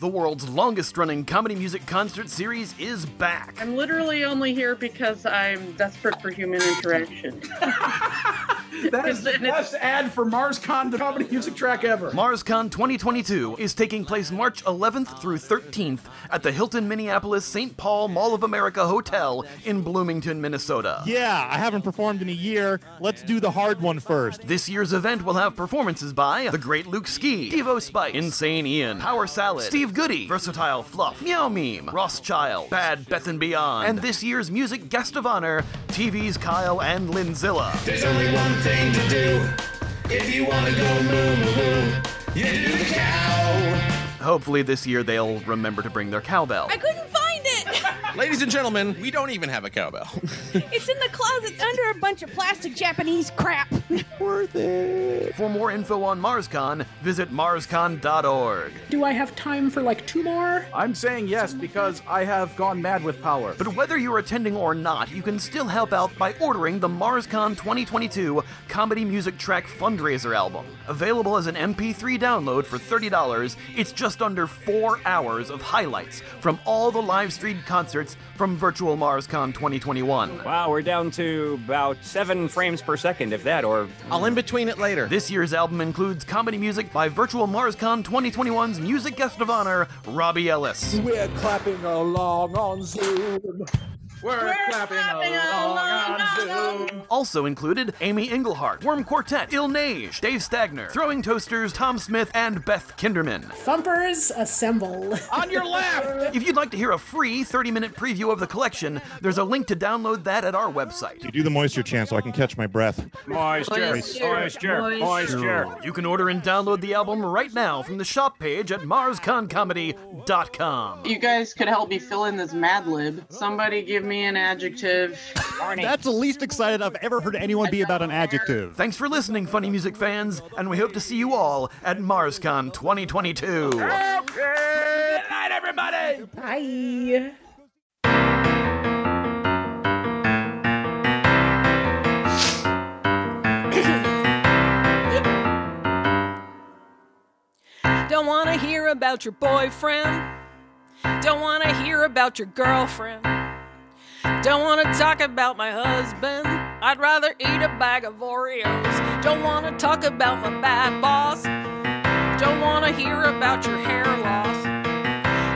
The world's longest running comedy music concert series is back. I'm literally only here because I'm desperate for human interaction. That is the best ad for MarsCon, the comedy music track ever. MarsCon 2022 is taking place March 11th through 13th at the Hilton Minneapolis St. Paul Mall of America Hotel in Bloomington, Minnesota. Yeah, I haven't performed in a year. Let's do the hard one first. This year's event will have performances by The Great Luke Ski, Devo Spice, Insane Ian, Power Salad, Steve Goody, Versatile Fluff, Meow Meme, Ross Child, Bad Beth and Beyond, and this year's music guest of honor, TV's Kyle and Lindzilla. There's only one thing to do if you want to go moo moo moo. You do the cow. Hopefully this year they'll remember to bring their cowbell. I couldn't find it. Ladies and gentlemen, we don't even have a cowbell. It's in the closet under a bunch of plastic Japanese crap. Worth it. For more info on MarsCon, visit marscon.org. Do I have time for like two more? I'm saying yes because I have gone mad with power. But whether you're attending or not, you can still help out by ordering the MarsCon 2022 Comedy Music Track Fundraiser album. Available as an MP3 download for $30, it's just under four hours of highlights from all the live streamed concerts from Virtual MarsCon 2021. Wow, we're down to about seven frames per second, if that, or I'll in between it later. This year's album includes comedy music by Virtual MarsCon 2021's music guest of honor, Robbie Ellis. We're clapping along on Zoom. We're, clapping, along on Zoom. Also included Amy Engelhardt, Worm Quartet, Il Neige, Dave Stagner, Throwing Toasters, Tom Smith, and Beth Kinderman. Thumpers assemble. On your left! If you'd like to hear a free 30 minute preview of the collection, there's a link to download that at our website. You do the moisture chant so I can catch my breath. moisture, Moisture, moisture, moisture. moisture. You can order and download the album right now from the shop page at marsconcomedy.com. You guys could help me fill in this Mad Lib. Somebody give me an adjective. That's the least excited I've ever heard anyone be about an adjective. Thanks for listening, funny music fans, and we hope to see you all at MarsCon 2022. Good night, everybody! Bye. Don't want to hear about your boyfriend. Don't want to hear about your girlfriend. Don't want to talk about my husband. I'd rather eat a bag of Oreos. Don't want to talk about my bad boss. Don't want to hear about your hair loss.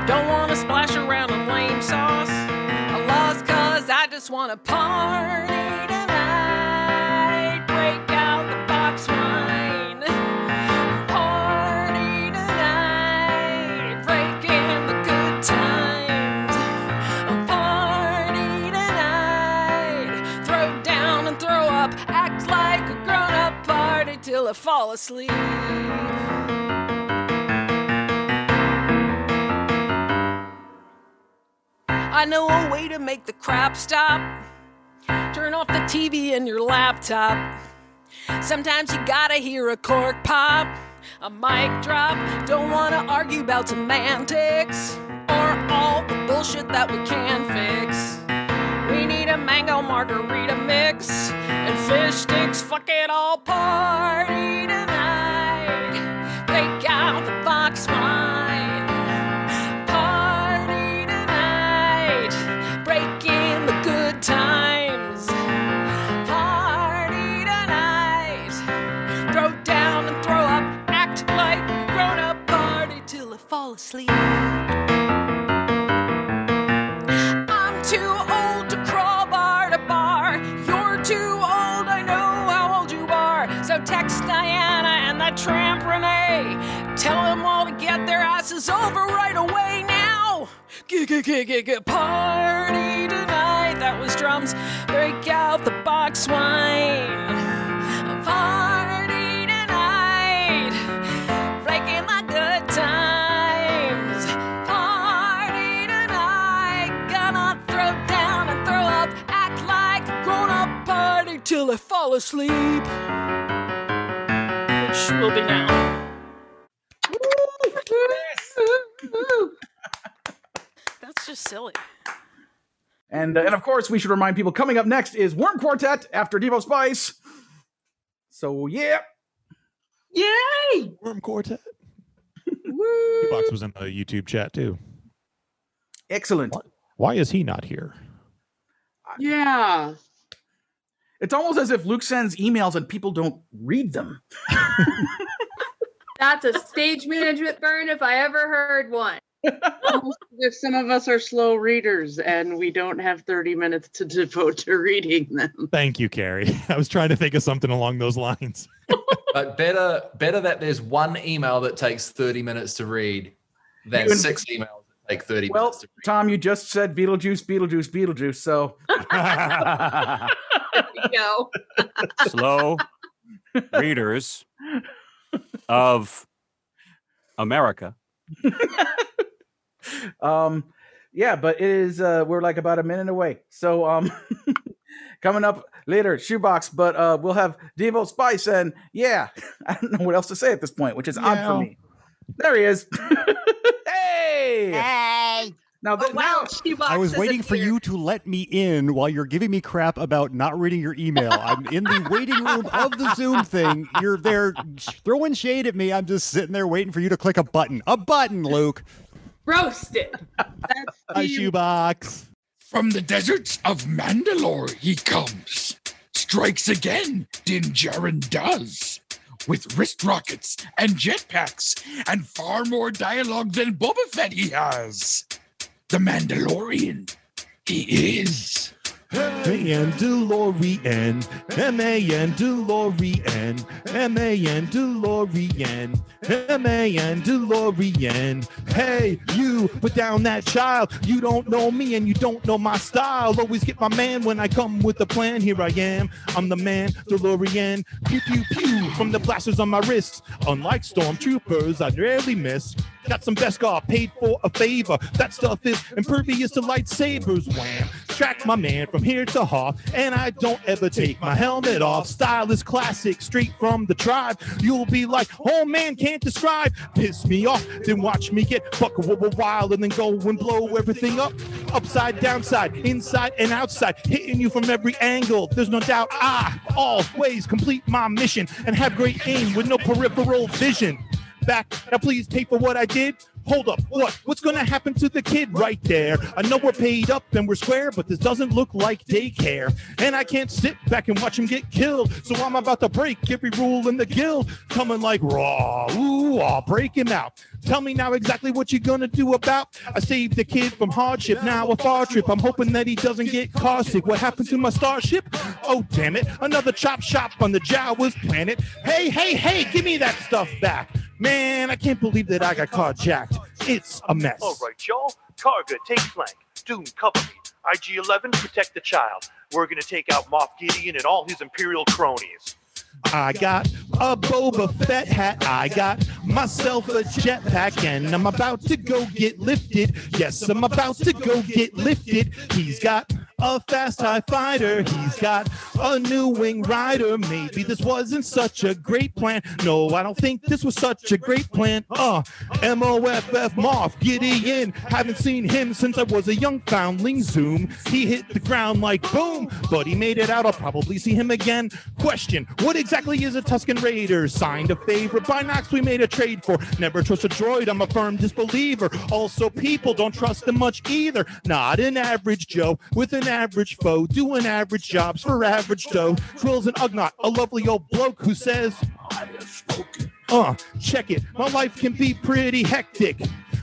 Don't want to splash around in lame sauce. I lost cause I just want to party till I fall asleep. I know a way to make the crap stop. Turn off the TV and your laptop. Sometimes you gotta hear a cork pop, a mic drop. Don't wanna argue about semantics or all the bullshit that we can fix. We need a mango margarita mix and fish sticks. Fuck it all, party tonight. Tell them all to get their asses over right away now. G- g- g- g- g- Party tonight. That was drums. Break out the box wine. Party tonight. Breaking my good times. Party tonight. Gonna throw down and throw up. Act like a grown up party till I fall asleep. Which will be now. That's just silly. And, uh, and of course, we should remind people coming up next is Worm Quartet after Devo Spice. So, yeah. Yay! Worm Quartet. Woo! Box was in the YouTube chat too. Excellent. Why is he not here? Yeah. It's almost as if Luke sends emails and people don't read them. That's a stage management burn if I ever heard one. Almost as if some of us are slow readers and we don't have 30 minutes to devote to reading them. Thank you, Carrie. I was trying to think of something along those lines. But better better that there's one email that takes 30 minutes to read than You and- six emails that take 30 Well, minutes to Tom, you just said Beetlejuice, Beetlejuice, Beetlejuice. So Go. Slow readers of America. Um yeah but it is uh we're like about a minute away so um coming up later shoebox but uh we'll have devo spice and yeah i don't know what else to say at this point which is odd Yeah. for me there he is hey Hey. now, th- now I was waiting for you to let me in while you're giving me crap about not reading your email. I'm in the waiting room of the Zoom thing. You're there throwing shade at me. I'm just sitting there waiting for you to click a button. A button, Luke. Roasted. A shoebox. From the deserts of Mandalore he comes. Strikes again, Din Djarin does. With wrist rockets and jetpacks and far more dialogue than Boba Fett he has. The Mandalorian. He is. Mandalorian, M-A-N DeLorean, M-A-N DeLorean, M-A-N DeLorean. Hey, you, put down that child. You don't know me and you don't know my style. Always get my man when I come with a plan. Here I am, I'm the man, DeLorean. Pew, pew, pew, from the blasters on my wrists. Unlike stormtroopers, I rarely miss. Got some Beskar paid for a favor. That stuff is impervious to lightsabers. Wham! Track my man from here to Hoth, and I don't ever take my helmet off. Style is classic, straight from the tribe. You'll be like, oh man, can't describe. Piss me off, then watch me get fuck wild and then go and blow everything up. Upside, downside, inside and outside, hitting you from every angle. There's no doubt I always complete my mission and have great aim with no peripheral vision back. Now please pay for what I did. Hold up, what? What's gonna happen to the kid right there? I know we're paid up and we're square, but this doesn't look like daycare. And I can't sit back and watch him get killed. So I'm about to break every rule in the guild. Coming like raw. Ooh, I'll break him out. Tell me now exactly what you're gonna do about. I saved the kid from hardship, now a far trip. I'm hoping that he doesn't get car sick. What happened to my starship? Oh damn it, another chop shop on the Jawas planet. Hey, hey, hey, give me that stuff back. Man, I can't believe that I got caught, carjacked. It's a mess. All right, y'all. Targa, take flank. Doom, cover me. IG-11, protect the child. We're gonna take out Moff Gideon and all his Imperial cronies. I got a Boba Fett hat. I got myself a jetpack, and I'm about to go get lifted. Yes, I'm about to go get lifted. He's got a fast TIE fighter. He's got a new wing rider. Maybe this wasn't such a great plan. No, I don't think this was such a great plan. Uh, M-O-F-F Moff Gideon. Haven't seen him since I was a young foundling. Zoom. He hit the ground like boom, but he made it out. I'll probably see him again. Question: What exactly is a Tusken Raider? Signed a favor by Knox. We made a trade for. Never trust a droid. I'm a firm disbeliever. Also, people don't trust them much either. Not an average Joe with an average foe, doing average jobs for average dough. Trills and Ugnaught, a lovely old bloke who says, I have spoken. uh, check it. My life can be pretty hectic.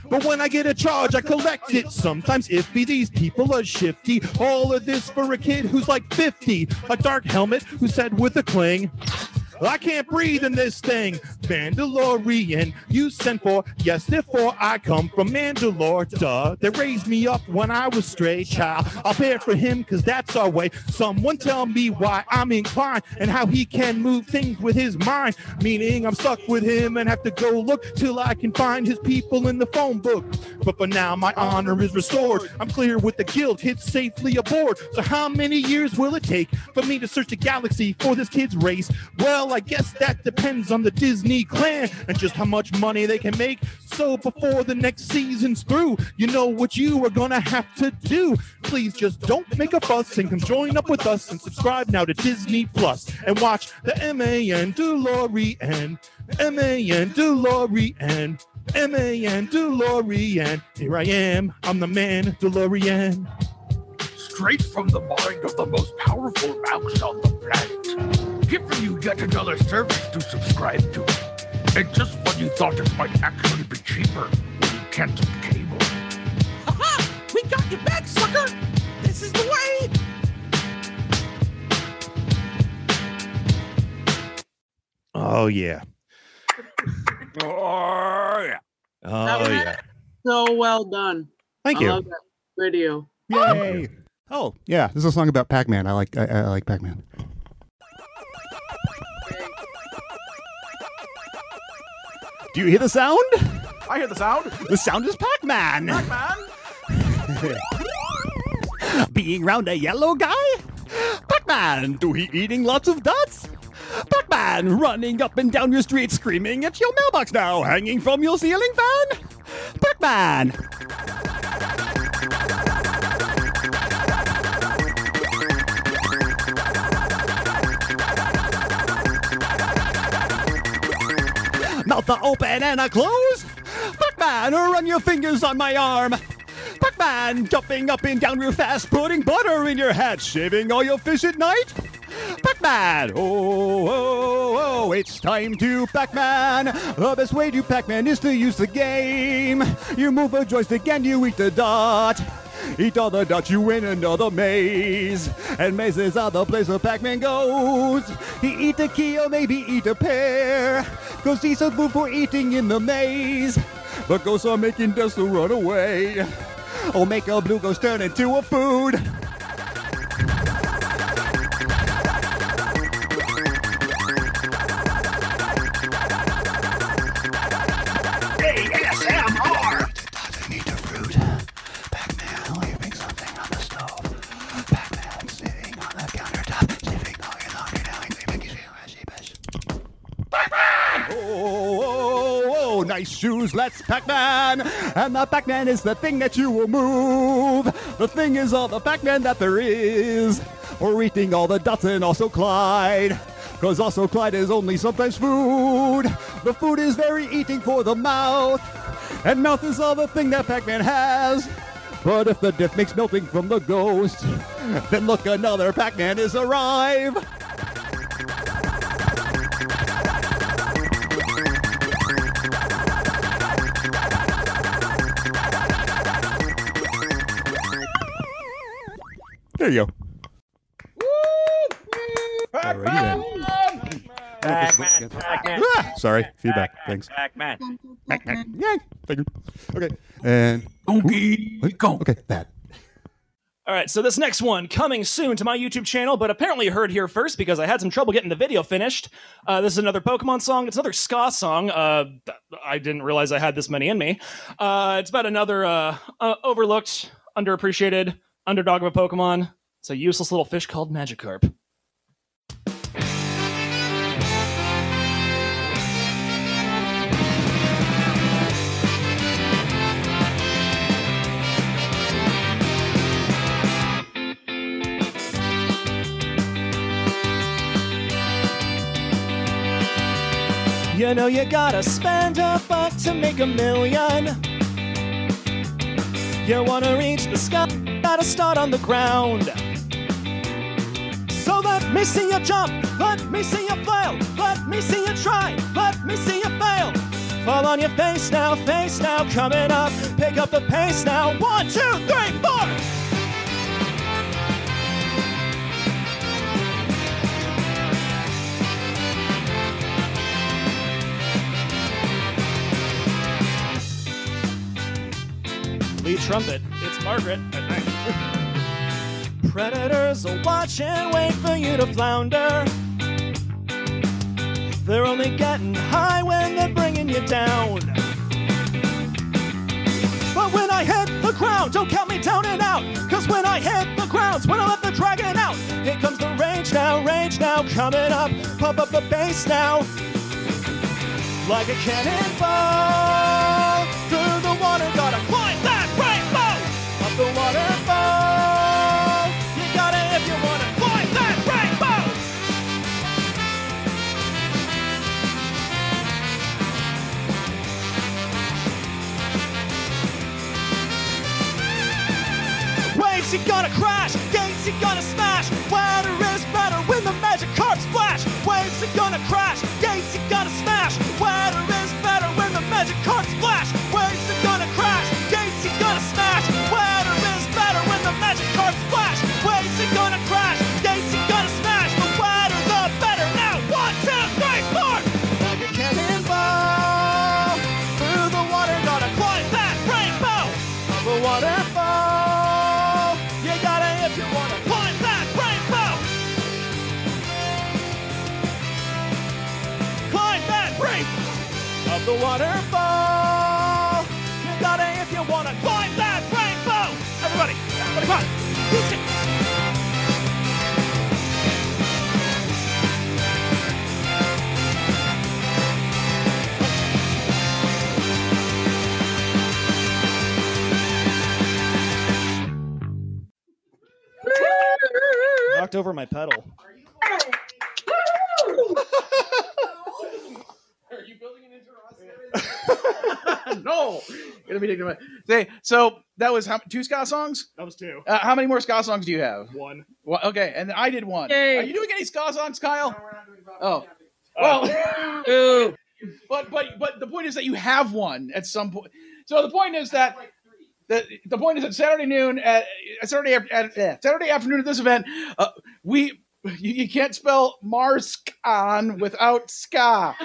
But when I get a charge, I collect it. Sometimes iffy, these people are shifty. All of this for a kid who's like 50. A dark helmet who said with a cling, I can't breathe in this thing. Mandalorian, you sent for. Yes, therefore I come from Mandalore. Duh, they raised me up when I was stray child. I'll pay for him because that's our way. Someone tell me why I'm inclined and how he can move things with his mind. Meaning I'm stuck with him and have to go look till I can find his people in the phone book. But for now, my honor is restored. I'm clear with the guild, hit safely aboard. So how many years will it take for me to search the galaxy for this kid's race? Well, I guess that depends on the Disney clan and just how much money they can make. So before the next season's through, you know what you are gonna have to do. Please just don't make a fuss and come join up with us and subscribe now to Disney Plus and watch the M.A.N. DeLorean, M.A.N. DeLorean, M A N DeLorean. Here I am. I'm the man, DeLorean. Straight from the mind of the most powerful mouse on the planet. Giving you yet another service to subscribe to. And just when you thought it might actually be cheaper, when you canceled cable. Aha! We got you back, sucker! This is the way! Oh yeah. Oh yeah. Oh yeah. So well done. Thank I you. love that video. Yay! Oh yeah, this is a song about Pac-Man. I like I, I like Pac-Man. Do you hear the sound? I hear the sound. The sound is Pac-Man. Pac-Man. Being round a yellow guy? Pac-Man, do he eating lots of dots? Pac-Man, running up and down your street screaming at your mailbox now, hanging from your ceiling fan? Pac-Man! Mouth open and a close? Pac-Man, run your fingers on my arm. Pac-Man, jumping up and down real fast, putting butter in your hat, shaving all your fish at night. Pac-Man, oh, oh, oh, oh, it's time to Pac-Man. The best way to Pac-Man is to use the game. You move a joystick and you eat the dot. Eat all the dots, you win another maze. And mazes are the place where Pac-Man goes. He eat a key or maybe eat a pear. Cause he's a food for eating in the maze. But ghosts are making dust to run away. Or make a blue ghost turn into a food. Let's Pac-Man. And the Pac-Man is the thing that you will move. The thing is all the Pac-Man that there is. Or eating all the dots and also Clyde. Cause also Clyde is only sometimes food. The food is very eating for the mouth. And mouth is all the thing that Pac-Man has. But if the diff makes melting from the ghost, then look, another Pac-Man is arrive. There you go. Pac-Man. Pac-Man, Pac-Man. Ah, sorry, feedback. Thanks. Pac-Man. Pac-Man. Yay. Thank you. Okay. And okay, okay, that. All right, so this next one coming soon to my YouTube channel, but apparently heard here first because I had some trouble getting the video finished. Uh, this is another Pokemon song. It's another ska song. Uh, I didn't realize I had this many in me. Uh, it's about another uh, uh, overlooked, underappreciated underdog of a Pokemon. It's a useless little fish called Magikarp. You know you gotta spend a buck to make a million. You wanna reach the sky, gotta start on the ground. So let me see you jump, let me see you fail, let me see you try, let me see you fail. Fall on your face now, face now, coming up. Pick up the pace now. One, two, three, four. Lead trumpet. It's Margaret, I. Predators will watch and wait for you to flounder. They're only getting high when they're bringing you down. But when I hit the ground, don't count me down and out. Cause when I hit the ground's when I let the dragon out. Here comes the rage now, rage now, coming up. Pump up the bass now. Like a cannonball. Through the water, gonna crash, over my pedal. no, gonna be taking my. Say, so that was how two ska songs? That was two. Uh, how many more ska songs do you have? One. Well, okay, and I did one. Yay. Are you doing any ska songs, Kyle? Oh, well. but but but the point is that you have one at some point. So the point is that. The, the point is that Saturday noon at uh, Saturday at, uh, Saturday afternoon at this event, uh, we you, you can't spell Mars on without ska.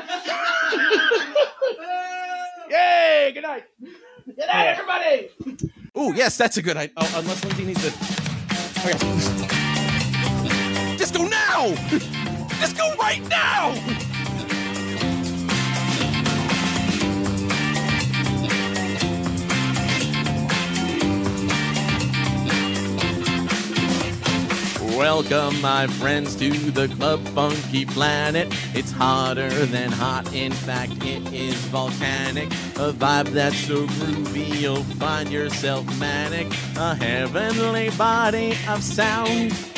Yay! Good night. Good night, everybody. Oh yes, that's a good idea. Oh, unless Lindsay needs to. Disco now! Disco right now! Welcome, my friends, to the Club Funky Planet. It's hotter than hot, in fact, it is volcanic. A vibe that's so groovy, you'll find yourself manic. A heavenly body of sound.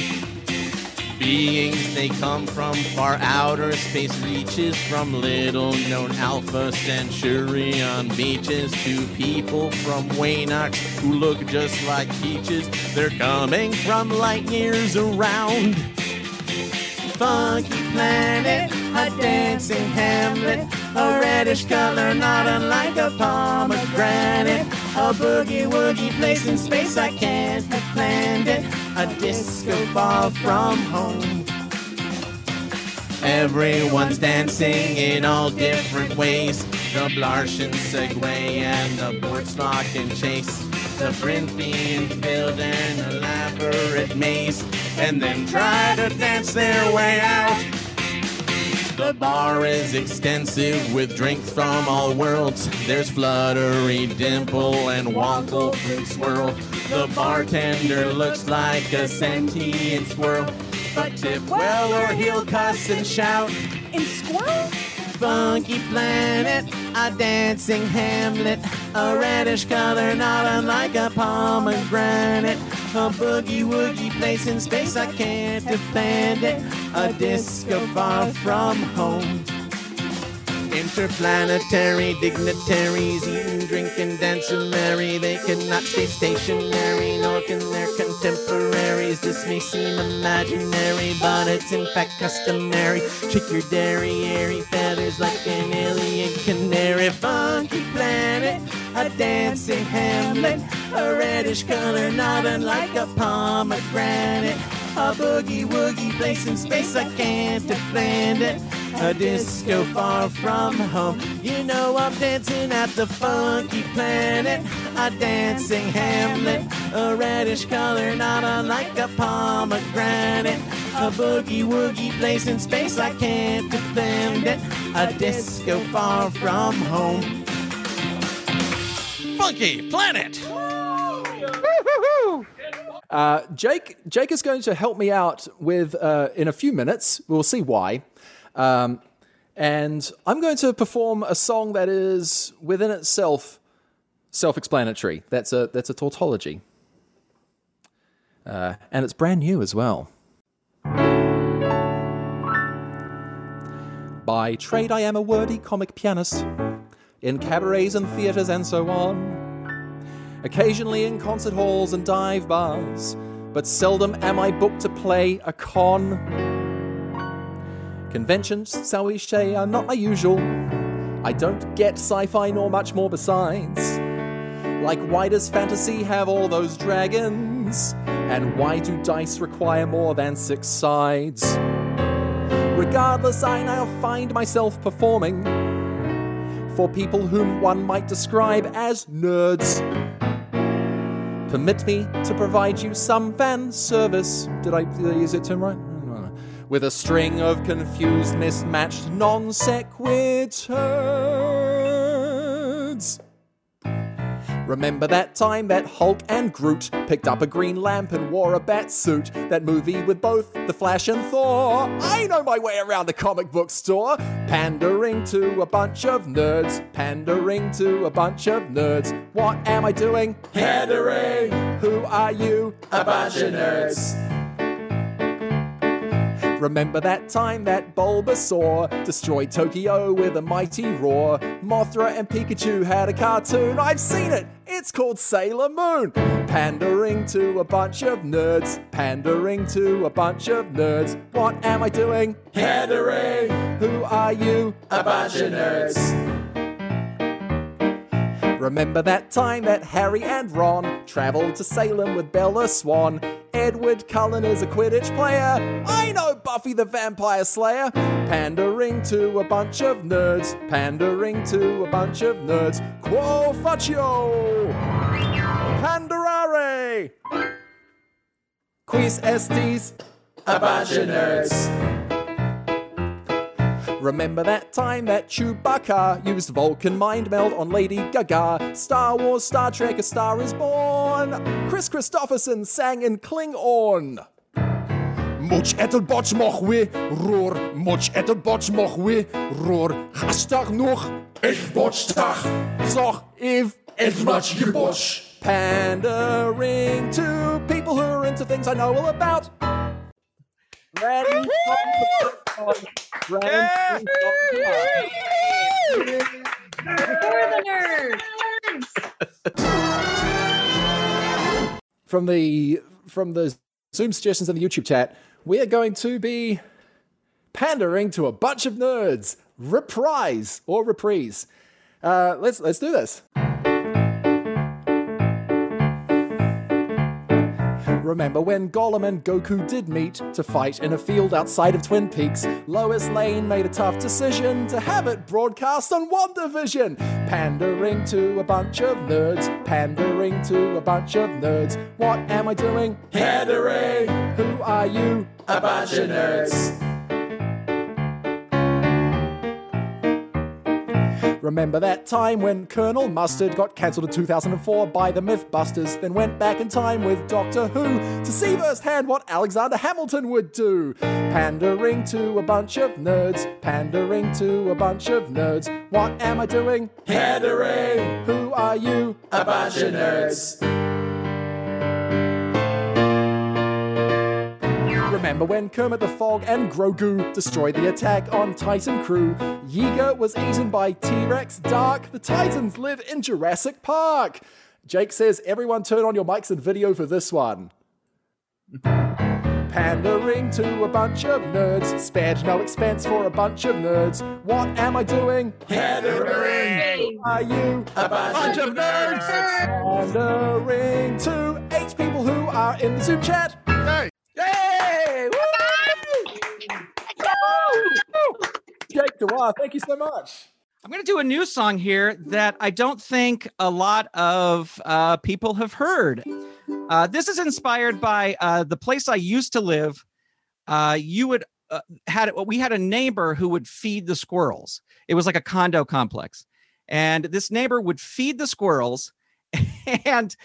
Beings, they come from far outer space reaches, from little known Alpha Centurion beaches to people from Waynox who look just like peaches. They're coming from light years around. Funky planet, a dancing hamlet, a reddish color not unlike a pomegranate, a boogie woogie place in space I can't have planned it, a disco far from home. Everyone's dancing in all different ways. The Blartian Segway and the Bortzlock and Chase. The Corinthian build an elaborate maze and then try to dance their way out. The bar is extensive with drinks from all worlds. There's Fluttery, Dimple, and Wonkle Fruit Swirl. The bartender looks like a sentient squirrel. But tip well or he'll cuss and shout. And squirrel? Funky planet, a dancing hamlet, a reddish color not unlike a pomegranate, a boogie woogie place in space I can't defend it, a disco far from home. Interplanetary dignitaries eating, drinking, dancing merry. They cannot stay stationary, nor can their contemporaries. This may seem imaginary, but it's in fact customary. Shake your dairy, airy feathers like an alien canary. Funky planet, a dancing hamlet, a reddish color not unlike a pomegranate. A boogie woogie place in space I can't defend it. A disco far from home. You know I'm dancing at the funky planet. A dancing hamlet. A reddish color not unlike a pomegranate. A boogie woogie place in space I can't defend it. A disco far from home. Funky planet. Uh, Jake, Jake is going to help me out with uh, in a few minutes. We'll see why. Um, and I'm going to perform a song that is within itself self-explanatory. That's a that's a tautology, uh, and it's brand new as well. By trade, I am a wordy comic pianist in cabarets and theatres and so on. occasionally in concert halls and dive bars, but seldom am I booked to play a con. Conventions, say, are not my usual. I don't get sci fi nor much more besides. Like, why does fantasy have all those dragons? And why do dice require more than six sides? Regardless, I now find myself performing for people whom one might describe as nerds. Permit me to provide you some fan service. Did I, did I use it term right? With a string of confused, mismatched non sequiturs. Remember that time that Hulk and Groot picked up a green lamp and wore a bat suit? That movie with both the Flash and Thor? I know my way around the comic book store. Pandering to a bunch of nerds. Pandering to a bunch of nerds. What am I doing? Pandering. Who are you? A bunch of nerds. Remember that time that Bulbasaur destroyed Tokyo with a mighty roar? Mothra and Pikachu had a cartoon. I've seen it. It's called Sailor Moon. Pandering to a bunch of nerds. Pandering to a bunch of nerds. What am I doing? Pandering. Who are you? A bunch of nerds. Remember that time that Harry and Ron traveled to Salem with Bella Swan? Edward Cullen is a Quidditch player. I know Buffy the Vampire Slayer. Pandering to a bunch of nerds. Pandering to a bunch of nerds. Quo faccio! Panderare! Quis estis? A bunch of nerds. Remember that time that Chewbacca used Vulcan mind meld on Lady Gaga? Star Wars, Star Trek, A Star is Born. Kris Kristofferson sang in Klingon. Much etterbots moch we. Much etterbots moch we, roer. Gastag nog, ich botstag. Zog if Es much je bots. Pandering to people who are into things I know all about. Random songs of- random songs For the nerds. from the from the Zoom suggestions in the YouTube chat, we are going to be pandering to a bunch of nerds. Reprise or reprise. Uh, let's let's do this. Remember when Gollum and Goku did meet to fight in a field outside of Twin Peaks? Lois Lane made a tough decision to have it broadcast on WandaVision. Pandering to a bunch of nerds, pandering to a bunch of nerds. What am I doing? Pandering. Who are you? A bunch of nerds. Remember that time when Colonel Mustard got cancelled in 2004 by the Mythbusters, then went back in time with Doctor Who to see firsthand what Alexander Hamilton would do? Pandering to a bunch of nerds, pandering to a bunch of nerds. What am I doing? Pandering. Who are you? A bunch of nerds. Remember when Kermit the Frog and Grogu destroyed the attack on Titan Crew? Yiga was eaten by T Rex Dark. The Titans live in Jurassic Park. Jake says, everyone turn on your mics and video for this one. Pandering to a bunch of nerds, spared no expense for a bunch of nerds. What am I doing? Pandering. Are you a bunch, of nerds? Pandering to eight people who are in the Zoom chat. Hey! Jake Dewar, thank you so much. I'm going to do a new song here that I don't think a lot of uh, people have heard. Uh, this is inspired by uh, the place I used to live. Uh, you would uh, had we had a neighbor who would feed the squirrels. It was like a condo complex, and this neighbor would feed the squirrels, and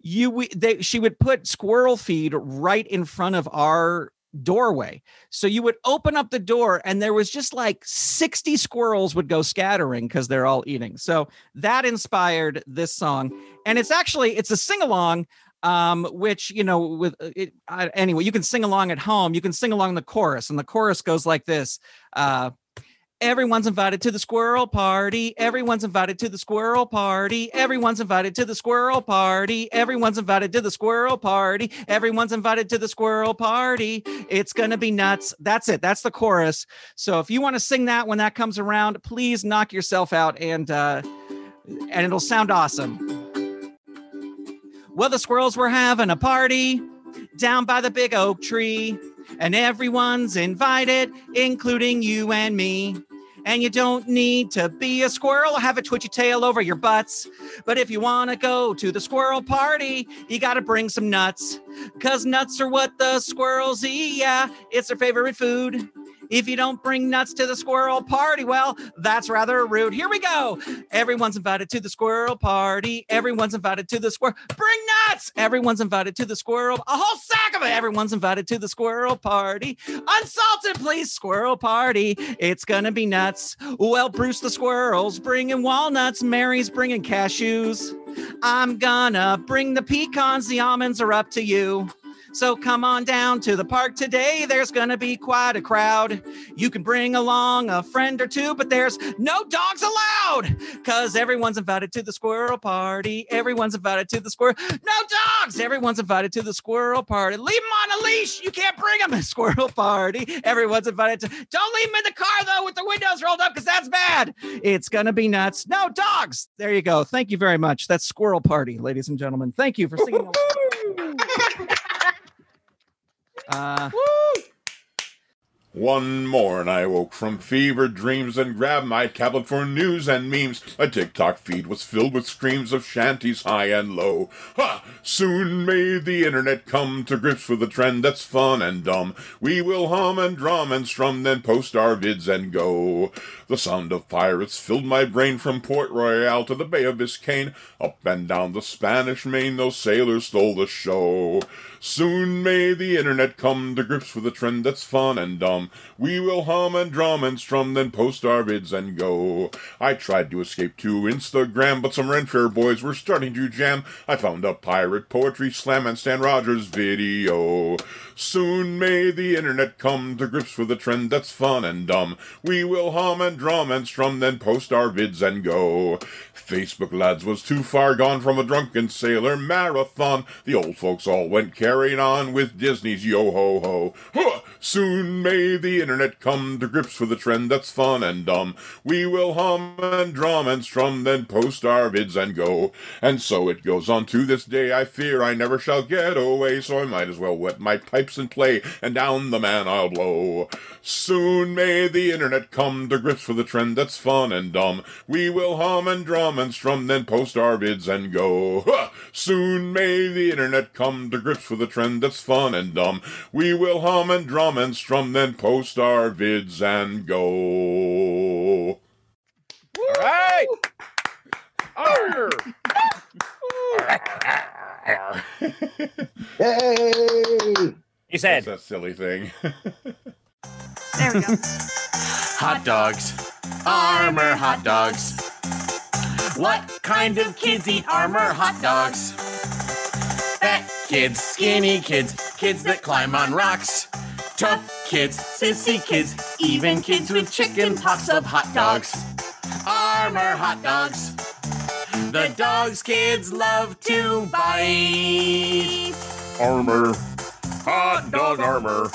you we, they she would put squirrel feed right in front of our doorway. So you would open up the door and there was just like 60 squirrels would go scattering because they're all eating. So that inspired this song. And it's actually it's a sing-along um which you know with uh, it I, anyway you can sing along at home you can sing along the chorus and the chorus goes like this uh Everyone's invited to the squirrel party. Everyone's invited to the squirrel party. Everyone's invited to the squirrel party. Everyone's invited to the squirrel party. Everyone's invited to the squirrel party. It's going to be nuts. That's it. That's the chorus. So if you want to sing that when that comes around, please knock yourself out and uh and it'll sound awesome. Well, the squirrels were having a party down by the big oak tree, and everyone's invited, including you and me. And you don't need to be a squirrel have a twitchy tail over your butts. But if you want to go to the squirrel party, you got to bring some nuts. Because nuts are what the squirrels eat. Yeah, it's their favorite food. If you don't bring nuts to the squirrel party, well, that's rather rude. Here we go. Everyone's invited to the squirrel party. Everyone's invited to the squirrel. Bring nuts. Everyone's invited to the squirrel. A whole sack of it. Everyone's invited to the squirrel party. Unsalted, please. Squirrel party. It's gonna be nuts. Well, Bruce the squirrel's bringing walnuts. Mary's bringing cashews. I'm gonna bring the pecans. The almonds are up to you. So come on down to the park today. There's going to be quite a crowd. You can bring along a friend or two, but there's no dogs allowed because everyone's invited to the squirrel party. Everyone's invited to the squirrel. No dogs. Everyone's invited to the squirrel party. Leave them on a leash. You can't bring them to the squirrel party. Everyone's invited to. Don't leave them in the car though with the windows rolled up because that's bad. It's going to be nuts. No dogs. There you go. Thank you very much. That's squirrel party, ladies and gentlemen. Thank you for singing. Uh, One morn I woke from fevered dreams and grabbed my tablet for news and memes. A TikTok feed was filled with screams of shanties high and low. Ha! Soon may the internet come to grips with a trend that's fun and dumb. We will hum and drum and strum, then post our vids and go. The sound of pirates filled my brain from Port Royal to the Bay of Biscayne. Up and down the Spanish Main, those sailors stole the show. Soon may the internet come to grips with a trend that's fun and dumb. We will hum and drum and strum, then post our vids and go. I tried to escape to Instagram, but some Renfair boys were starting to jam. I found a pirate poetry slam and Stan Rogers video. Soon may the internet come to grips with a trend that's fun and dumb. We will hum and drum and strum, then post our vids and go. Facebook lads was too far gone from a drunken sailor marathon. The old folks all went carrying on with Disney's yo ho ho. Soon may the internet come to grips with a trend that's fun and dumb. We will hum and drum and strum, then post our vids and go. And so it goes on to this day. I fear I never shall get away, so I might as well wet my pipes and play, and down the man I'll blow. Soon may the internet come to grips with a trend that's fun and dumb. We will hum and drum and strum, then post our vids and go. Soon may the internet come to grips with a trend that's fun and dumb. We will hum and drum and strum, then post our vids and go. All right. Arr! Yay! He said. That's that silly thing. There we go. Hot dogs. Armour hot dogs. What kind of kids eat Armour hot dogs? Fat kids, skinny kids, kids that climb on rocks. Tough kids, sissy kids, even kids with chicken pox of hot dogs. Armor hot dogs. The dogs kids love to bite. Armor. Hot dog armor.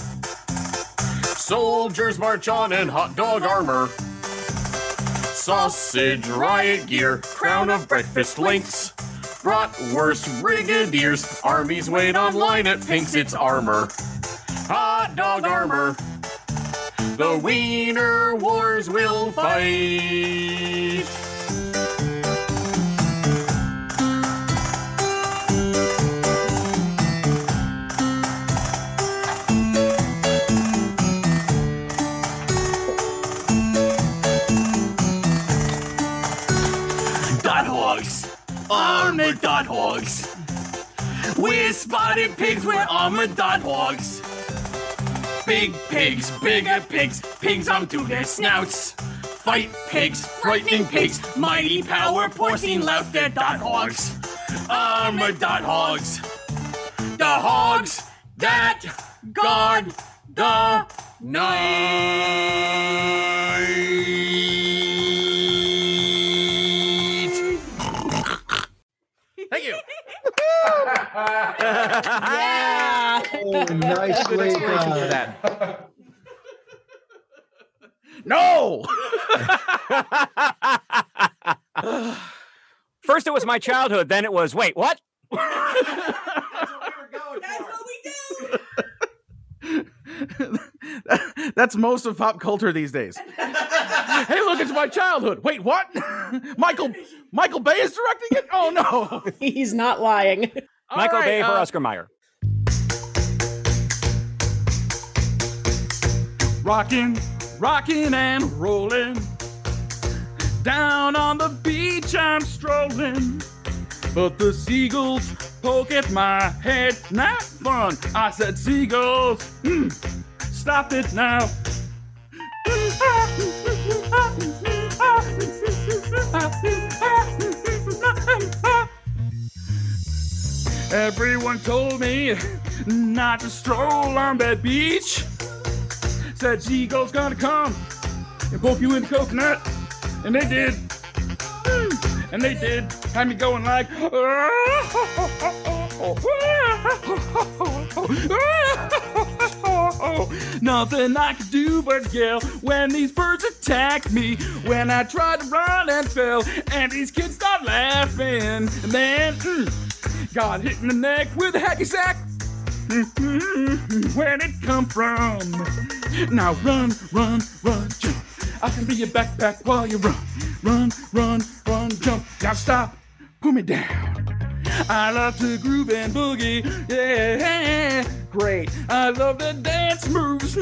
Soldiers march on in hot dog armor. Sausage riot gear, crown of breakfast links. Bratwurst brigadiers, armies wait online at Pink's, it's armor. Hot dog armor. The wiener wars will fight. Hogs. We're spotted pigs, we're armored dot hogs. Big pigs, bigger pigs, pigs onto their snouts. Fight pigs, frightening pigs, mighty power porcine lout, they're dot hogs. Armored dot hogs. The hogs that guard the night. Yeah. Oh, nicely Good explanation for done. that. No. First, it was my childhood. Then it was wait, what? That's what, we That's what we do. That's most of pop culture these days. hey, look, it's my childhood. Wait, what? Michael Michael Bay is directing it? Oh no. He's not lying. Michael right, Bay for uh, Oscar Mayer. Rocking, rocking and rolling. Down on the beach I'm strolling. But the seagulls poke at my head. Not fun. I said, seagulls, mm, stop it now. Everyone told me not to stroll on that beach. Said seagulls gonna come and poke you in the coconut. And they did. And they did. Had me going like. Nothing I could do but yell when these birds attacked me. When I tried to run and fell, and these kids start laughing. And then mm, got hit in the neck with a hacky sack. Where'd it come from? Now run, run, run, jump. I can be your backpack while you run, run, run, run, jump. Now stop, pull me down. I love to groove and boogie, yeah, great. I love the dance moves.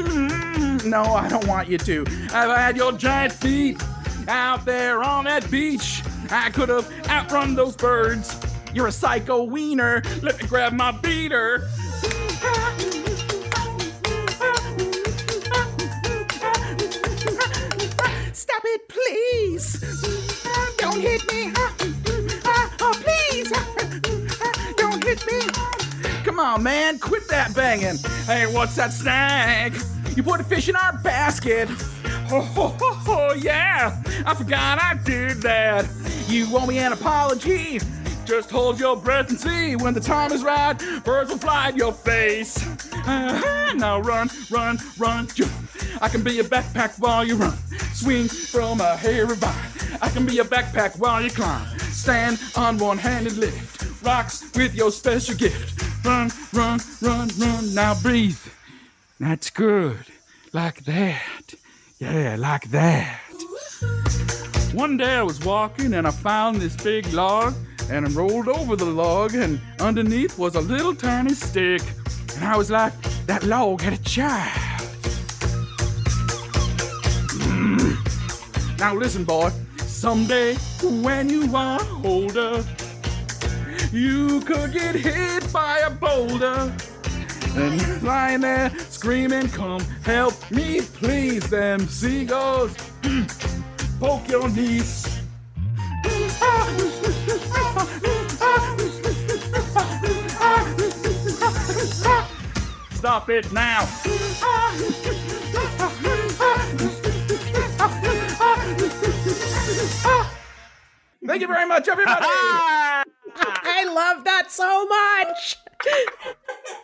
No, I don't want you to. I've had your giant feet out there on that beach. I could have outrun those birds. You're a psycho wiener. Let me grab my beater. Stop it, please. Don't hit me. Oh, please. Don't hit me. Come on, man. Quit that banging. Hey, what's that snack? You put a fish in our basket. Oh, oh, oh, oh, yeah. I forgot I did that. You owe me an apology. Just hold your breath and see when the time is right. Birds will fly in your face. Uh, now run, run, run. I can be a backpack while you run. Swing from a hairy vine. I can be a backpack while you climb. Stand on one handed lift. Rocks with your special gift. Run, run, run, run. Now breathe. That's good. Like that. Yeah, like that. One day I was walking and I found this big log and rolled over the log and underneath was a little tiny stick. And I was like, that log had a child. Mm. Now listen, boy. Someday when you are older, you could get hit by a boulder. And you're lying there screaming, come help me, please. Them seagulls poke your knees. Stop it now. Thank you very much, everybody. I love that so much.